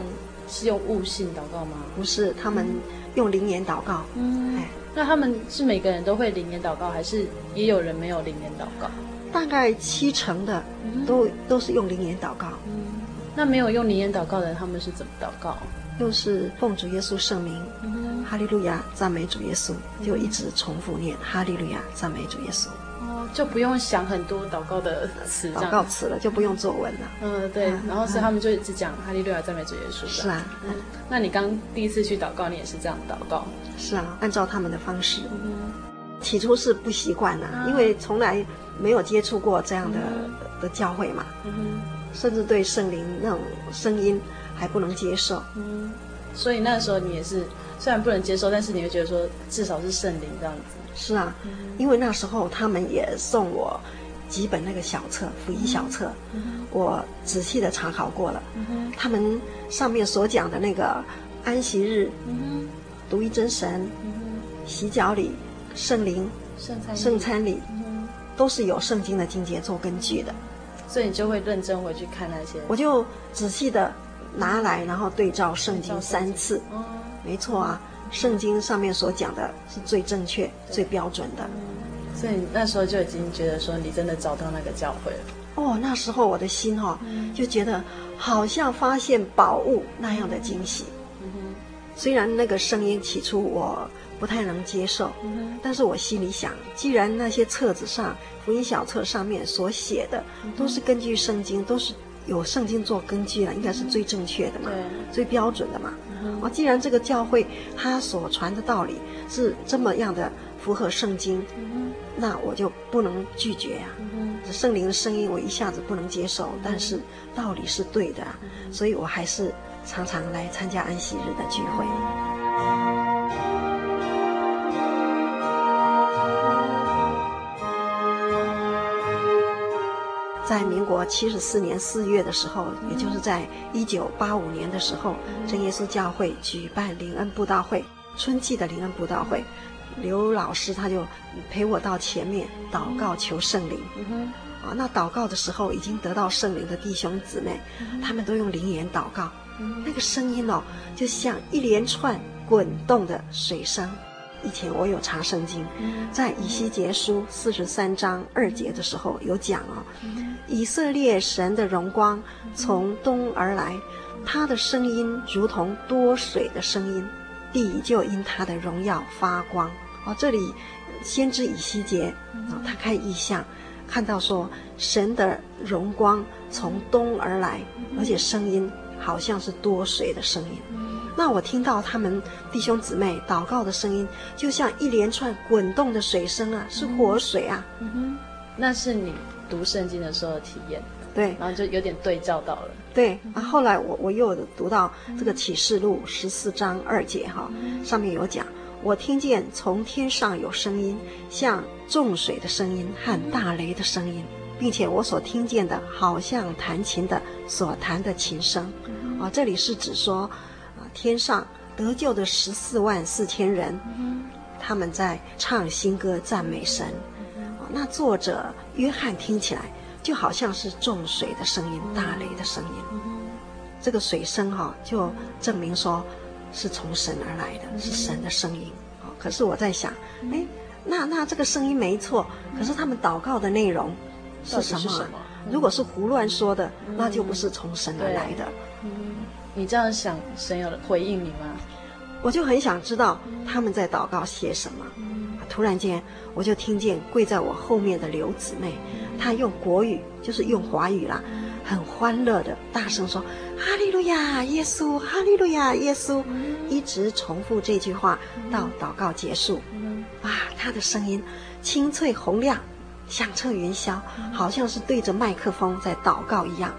Speaker 4: 是用悟性祷告吗？
Speaker 3: 不是，他们用灵言祷告。
Speaker 4: 嗯，哎，那他们是每个人都会灵言祷告，还是也有人没有灵言祷告？
Speaker 3: 大概七成的都、嗯、都是用灵言祷告。
Speaker 4: 嗯，那没有用灵言祷告的人，他们是怎么祷告？
Speaker 3: 又是奉主耶稣圣名，嗯、哈利路亚，赞美主耶稣，就一直重复念、嗯、哈利路亚，赞美主耶稣。
Speaker 4: 哦，就不用想很多祷告的词，
Speaker 3: 祷告词了，就不用作文了。
Speaker 4: 嗯，对。嗯、然后所以他们就一直讲、嗯、哈利路亚，赞美主耶稣。
Speaker 3: 是啊。
Speaker 4: 嗯，那你刚第一次去祷告，你也是这样祷告？
Speaker 3: 是啊，按照他们的方式。嗯，起初是不习惯呐、啊，因为从来。没有接触过这样的、嗯、的教会嘛，嗯哼，甚至对圣灵那种声音还不能接受，
Speaker 4: 嗯，所以那时候你也是虽然不能接受，但是你会觉得说至少是圣灵这样子。
Speaker 3: 是啊，嗯、因为那时候他们也送我几本那个小册福音小册，嗯、我仔细的查考过了，嗯，他们上面所讲的那个安息日，嗯，独一真神，嗯，洗脚礼，圣灵，圣餐圣餐礼。都是有圣经的经节做根据的，
Speaker 4: 所以你就会认真回去看那些。
Speaker 3: 我就仔细的拿来，然后对照圣经三次。哦，没错啊，圣经上面所讲的是最正确、最标准的。
Speaker 4: 所以那时候就已经觉得说，你真的找到那个教会了。
Speaker 3: 哦，那时候我的心哈、哦，就觉得好像发现宝物那样的惊喜。嗯哼，虽然那个声音起初我。不太能接受，但是我心里想，既然那些册子上福音小册上面所写的都是根据圣经，都是有圣经做根据了，应该是最正确的嘛，最标准的嘛。哦，既然这个教会他所传的道理是这么样的符合圣经，那我就不能拒绝呀。圣灵的声音我一下子不能接受，但是道理是对的，所以我还是常常来参加安息日的聚会。在民国七十四年四月的时候，也就是在一九八五年的时候，真耶稣教会举办灵恩布道会，春季的灵恩布道会，刘老师他就陪我到前面祷告求圣灵。啊，那祷告的时候已经得到圣灵的弟兄姊妹，他们都用灵言祷告，那个声音哦，就像一连串滚动的水声。以前我有查圣经，在以西结书四十三章二节的时候有讲哦，以色列神的荣光从东而来，他的声音如同多水的声音，地就因他的荣耀发光。哦，这里先知以西结啊，他看异象，看到说神的荣光从东而来，而且声音好像是多水的声音。那我听到他们弟兄姊妹祷告的声音，就像一连串滚动的水声啊，是活水啊。嗯哼，
Speaker 4: 那是你读圣经的时候的体验。
Speaker 3: 对，
Speaker 4: 然后就有点对照到了。
Speaker 3: 对，啊，后来我我又读到这个启示录十四章二节哈，上面有讲，我听见从天上有声音，像重水的声音和大雷的声音，并且我所听见的，好像弹琴的所弹的琴声。啊，这里是指说。天上得救的十四万四千人，他们在唱新歌赞美神。那作者约翰听起来就好像是众水的声音、大雷的声音。这个水声哈，就证明说是从神而来的，是神的声音。可是我在想，哎，那那这个声音没错，可是他们祷告的内容是什么？如果是胡乱说的，那就不是从神而来的。
Speaker 4: 你这样想，神有回应你吗？
Speaker 3: 我就很想知道他们在祷告些什么。嗯、突然间，我就听见跪在我后面的刘姊妹，她用国语，就是用华语啦，很欢乐的大声说：“哈利路亚，耶稣！哈利路亚，耶稣！”一直重复这句话到祷告结束。哇，她的声音清脆洪亮，响彻云霄，好像是对着麦克风在祷告一样。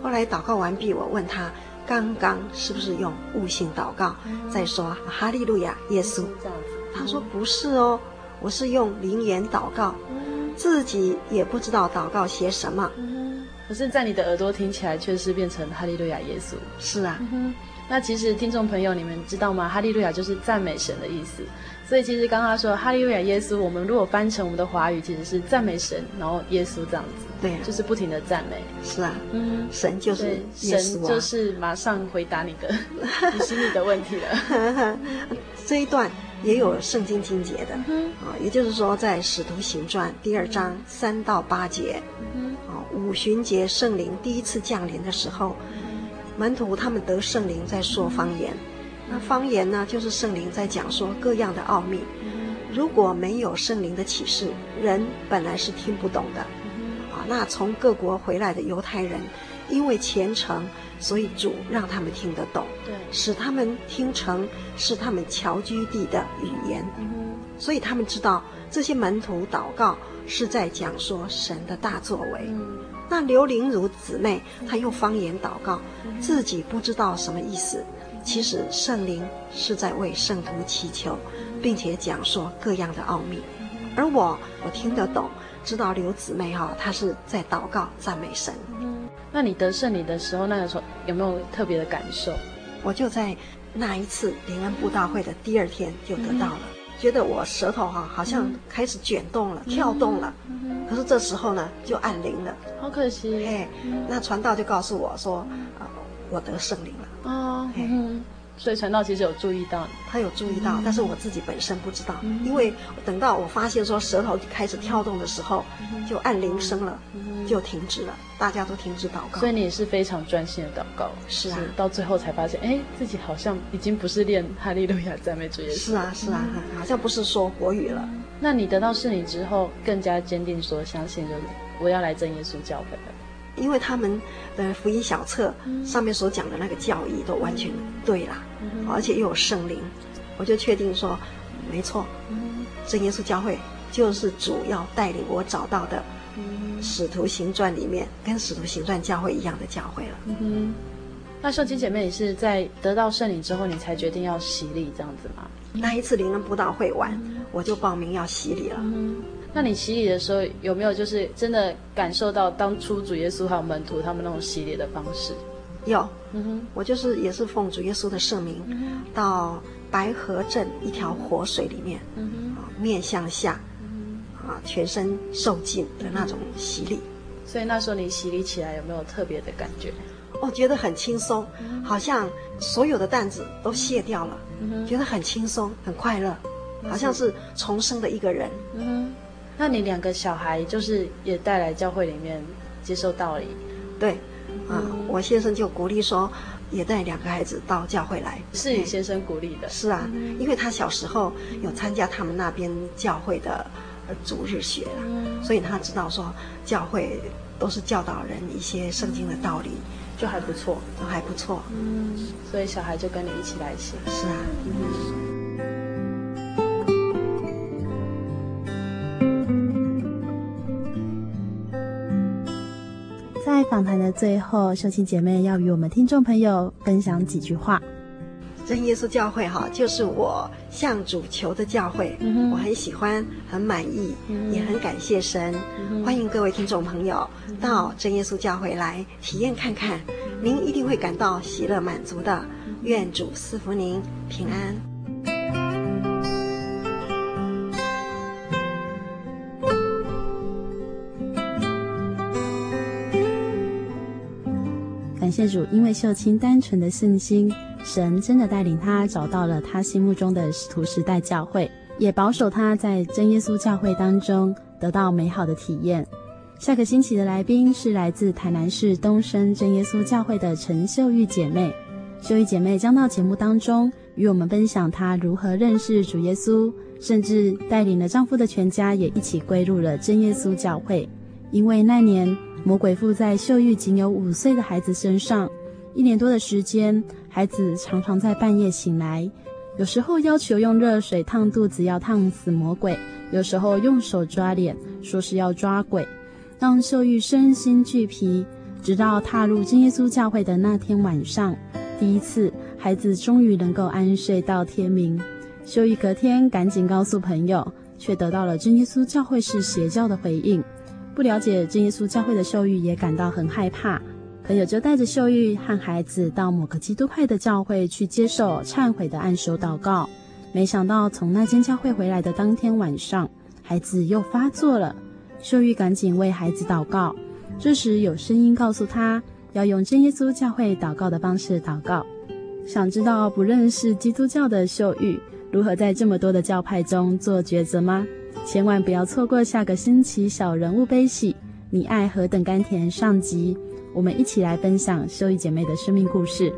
Speaker 3: 后来祷告完毕，我问他。刚刚是不是用悟性祷告？在说哈利路亚，耶稣。他说不是哦，我是用灵言祷告，自己也不知道祷告些什么。
Speaker 1: 可是，在你的耳朵听起来，却是变成哈利路亚，耶稣。
Speaker 3: 是啊。
Speaker 1: 那其实听众朋友，你们知道吗？哈利路亚就是赞美神的意思。所以其实刚刚说哈利路亚耶稣，我们如果翻成我们的华语，其实是赞美神，然后耶稣这样子。
Speaker 3: 对、啊，
Speaker 1: 就是不停的赞美。
Speaker 3: 是啊，嗯，神就是
Speaker 1: 耶稣、啊、神就是马上回答你的你心里的问题了。
Speaker 3: 这一段也有圣经经节的，啊、嗯，也就是说在《使徒行传》第二章三到八节，嗯，啊，五旬节圣灵第一次降临的时候，门徒他们得圣灵在说方言。那方言呢，就是圣灵在讲说各样的奥秘。如果没有圣灵的启示，人本来是听不懂的。啊，那从各国回来的犹太人，因为虔诚，所以主让他们听得懂，对，使他们听成是他们侨居地的语言。所以他们知道这些门徒祷告是在讲说神的大作为。那刘玲如姊妹，她用方言祷告，自己不知道什么意思。其实圣灵是在为圣徒祈求，并且讲说各样的奥秘，而我我听得懂，知道刘姊妹哈，她是在祷告赞美神。
Speaker 1: 嗯，那你得圣灵的时候，那个时候有没有特别的感受？
Speaker 3: 我就在那一次灵恩布道会的第二天就得到了，嗯、觉得我舌头哈好像开始卷动了、嗯、跳动了，嗯、可是这时候呢就按铃了，
Speaker 1: 好可惜。
Speaker 3: 哎，那传道就告诉我说，啊，我得圣灵了。
Speaker 1: 哦，嗯，所以传道其实有注意到，
Speaker 3: 他有注意到，嗯、但是我自己本身不知道，嗯、因为等到我发现说舌头开始跳动的时候，嗯、就按铃声了，嗯、就停止了，大家都停止祷告。
Speaker 1: 所以你也是非常专心的祷告，
Speaker 3: 是啊，
Speaker 1: 是到最后才发现，哎，自己好像已经不是练哈利路亚赞美主耶稣，
Speaker 3: 是啊，是啊，嗯、好像不是说国语了。
Speaker 1: 那你得到圣灵之后，更加坚定说相信，就是我要来真耶稣教会了。
Speaker 3: 因为他们的福音小册上面所讲的那个教义都完全对啦，而且又有圣灵，我就确定说，没错，真耶稣教会就是主要带领我找到的使徒行传里面跟使徒行传教会一样的教会了。
Speaker 1: 嗯，那秀琴姐妹，你是在得到圣灵之后，你才决定要洗礼这样子吗？
Speaker 3: 那一次灵恩布道会完，我就报名要洗礼了。
Speaker 1: 那你洗礼的时候有没有就是真的感受到当初主耶稣还有门徒他们那种洗礼的方式？
Speaker 3: 有，嗯哼，我就是也是奉主耶稣的圣名，嗯、到白河镇一条活水里面，嗯哼啊，面向下，嗯、全身受浸的那种洗礼。
Speaker 1: 所以那时候你洗礼起来有没有特别的感觉？
Speaker 3: 哦觉得很轻松，嗯、好像所有的担子都卸掉了，嗯、觉得很轻松，很快乐，好像是重生的一个人。嗯哼
Speaker 1: 那你两个小孩就是也带来教会里面接受道理，
Speaker 3: 对，啊、嗯，我先生就鼓励说，也带两个孩子到教会来，
Speaker 1: 是你先生鼓励的，
Speaker 3: 是啊，嗯、因为他小时候有参加他们那边教会的主日学啦，嗯、所以他知道说教会都是教导人一些圣经的道理，
Speaker 1: 就还不错，
Speaker 3: 都还不错，
Speaker 1: 嗯，所以小孩就跟你一起来写，
Speaker 3: 是啊。嗯
Speaker 1: 在访谈的最后，秀清姐妹要与我们听众朋友分享几句话。
Speaker 3: 真耶稣教会哈，就是我向主求的教会，嗯、我很喜欢，很满意，嗯、也很感谢神。嗯、欢迎各位听众朋友到真耶稣教会来体验看看，您一定会感到喜乐满足的。愿主赐福您平安。
Speaker 1: 谢主，因为秀清单纯的信心，神真的带领他找到了他心目中的使徒时代教会，也保守他在真耶稣教会当中得到美好的体验。下个星期的来宾是来自台南市东升真耶稣教会的陈秀玉姐妹，秀玉姐妹将到节目当中与我们分享她如何认识主耶稣，甚至带领了丈夫的全家也一起归入了真耶稣教会。因为那年魔鬼附在秀玉仅有五岁的孩子身上。一年多的时间，孩子常常在半夜醒来，有时候要求用热水烫肚子，要烫死魔鬼；有时候用手抓脸，说是要抓鬼，让秀玉身心俱疲。直到踏入真耶稣教会的那天晚上，第一次，孩子终于能够安睡到天明。秀玉隔天赶紧告诉朋友，却得到了真耶稣教会是邪教的回应。不了解真耶稣教会的秀玉也感到很害怕。朋友就带着秀玉和孩子到某个基督派的教会去接受忏悔的按手祷告。没想到从那间教会回来的当天晚上，孩子又发作了。秀玉赶紧为孩子祷告。这时有声音告诉他，要用真耶稣教会祷告的方式祷告。想知道不认识基督教的秀玉如何在这么多的教派中做抉择吗？千万不要错过下个星期小人物悲喜，你爱何等甘甜上集。我们一起来分享秀玉姐妹的生命故事。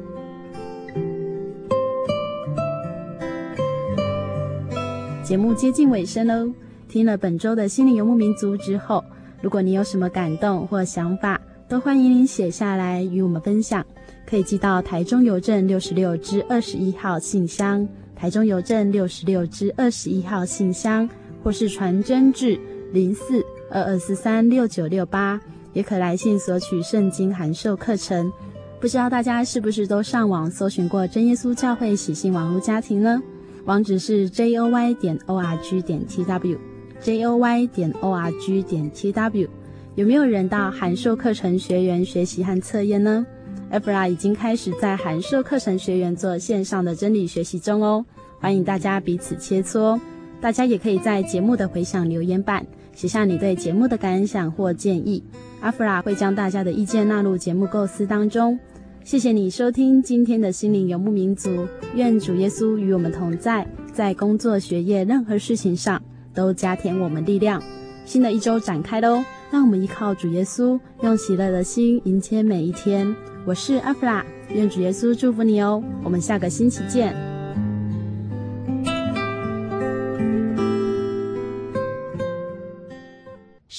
Speaker 1: 节目接近尾声喽，听了本周的心灵游牧民族之后，如果你有什么感动或想法，都欢迎您写下来与我们分享。可以寄到台中邮政六十六支二十一号信箱，台中邮政六十六支二十一号信箱，或是传真至零四二二四三六九六八。也可来信索取圣经函授课程，不知道大家是不是都上网搜寻过真耶稣教会喜信网络家庭呢？网址是 j o y 点 o r g 点 t w，j o y 点 o r g 点 t w。有没有人到函授课程学员学习和测验呢？Efra 已经开始在函授课程学员做线上的真理学习中哦，欢迎大家彼此切磋。大家也可以在节目的回响留言板写下你对节目的感想或建议。阿弗拉会将大家的意见纳入节目构思当中。谢谢你收听今天的心灵游牧民族，愿主耶稣与我们同在，在工作、学业任何事情上都加添我们力量。新的一周展开喽，让我们依靠主耶稣，用喜乐的心迎接每一天。我是阿弗拉，愿主耶稣祝福你哦。我们下个星期见。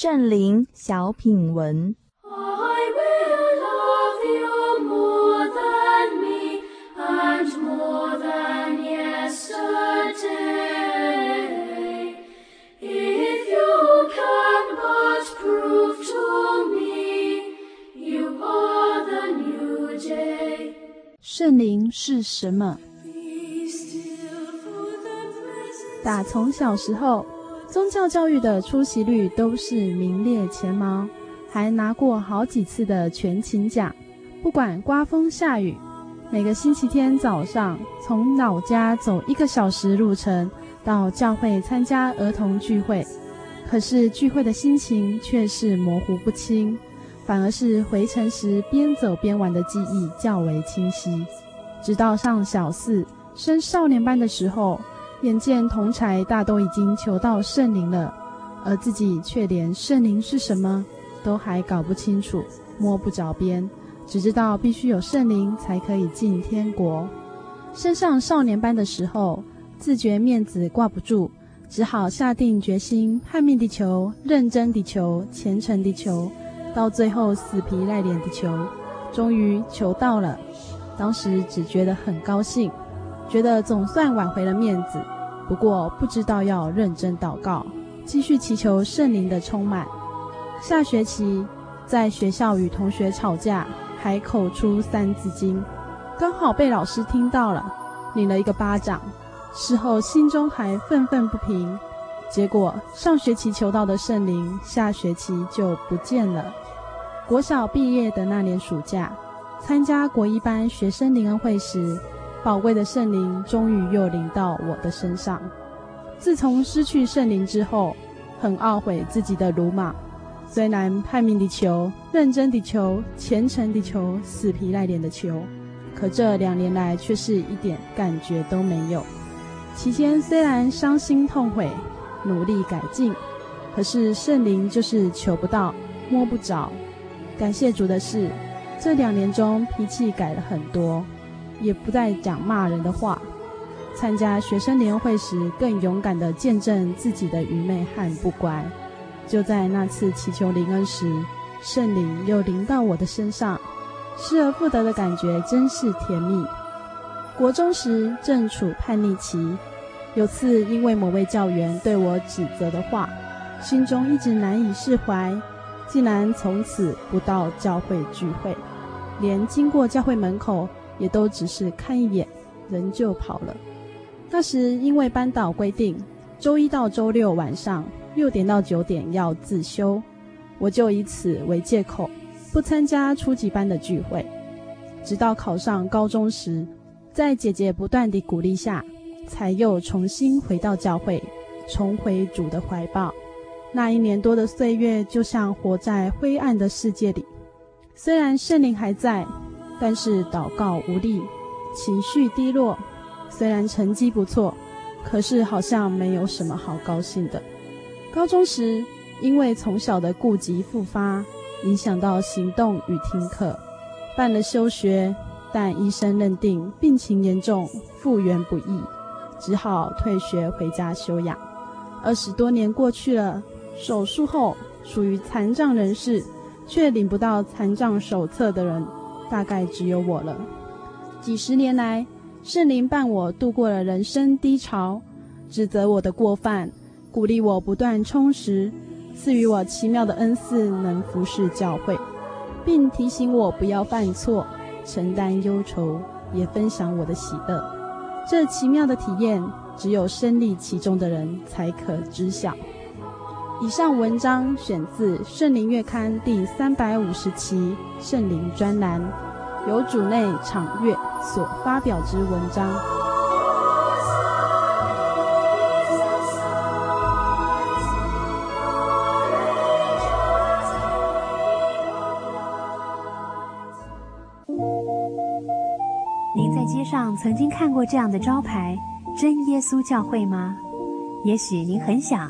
Speaker 9: 圣灵小品文。
Speaker 1: 圣灵是什么？打从小时候。宗教教育的出席率都是名列前茅，还拿过好几次的全勤奖。不管刮风下雨，每个星期天早上从老家走一个小时路程到教会参加儿童聚会，可是聚会的心情却是模糊不清，反而是回程时边走边玩的记忆较为清晰。直到上小四升少年班的时候。眼见同侪大都已经求到圣灵了，而自己却连圣灵是什么都还搞不清楚，摸不着边，只知道必须有圣灵才可以进天国。升上少年班的时候，自觉面子挂不住，只好下定决心拼命地求，认真地求，虔诚地求，到最后死皮赖脸地求，终于求到了。当时只觉得很高兴。觉得总算挽回了面子，不过不知道要认真祷告，继续祈求圣灵的充满。下学期在学校与同学吵架，还口出三字经，刚好被老师听到了，领了一个巴掌。事后心中还愤愤不平。结果上学期求到的圣灵，下学期就不见了。国小毕业的那年暑假，参加国一班学生灵恩会时。宝贵的圣灵终于又临到我的身上。自从失去圣灵之后，很懊悔自己的鲁莽。虽然拼命地求、认真地求、虔诚地求、死皮赖脸地求，可这两年来却是一点感觉都没有。期间虽然伤心痛悔、努力改进，可是圣灵就是求不到、摸不着。感谢主的是，这两年中脾气改了很多。也不再讲骂人的话，参加学生联会时更勇敢地见证自己的愚昧和不乖。就在那次祈求灵恩时，圣灵又临到我的身上，失而复得的感觉真是甜蜜。国中时正处叛逆期，有次因为某位教员对我指责的话，心中一直难以释怀，竟然从此不到教会聚会，连经过教会门口也都只是看一眼，人就跑了。那时因为班导规定，周一到周六晚上六点到九点要自修，我就以此为借口，不参加初级班的聚会，直到考上高中时。在姐姐不断的鼓励下，才又重新回到教会，重回主的怀抱。那一年多的岁月，就像活在灰暗的世界里。虽然圣灵还在，但是祷告无力，情绪低落。虽然成绩不错，可是好像没有什么好高兴的。高中时，因为从小的痼疾复发，影响到行动与听课，办了休学。但医生认定病情严重，复原不易，只好退学回家休养。二十多年过去了，手术后属于残障人士，却领不到残障手册的人，大概只有我了。几十年来，圣灵伴我度过了人生低潮，指责我的过犯，鼓励我不断充实，赐予我奇妙的恩赐，能服侍教会，并提醒我不要犯错。承担忧愁，也分享我的喜乐。这奇妙的体验，只有身历其中的人才可知晓。以上文章选自《圣灵月刊》第三百五十期《圣灵专栏》，由主内场月所发表之文章。
Speaker 10: 您在街上曾经看过这样的招牌“真耶稣教会”吗？也许您很想，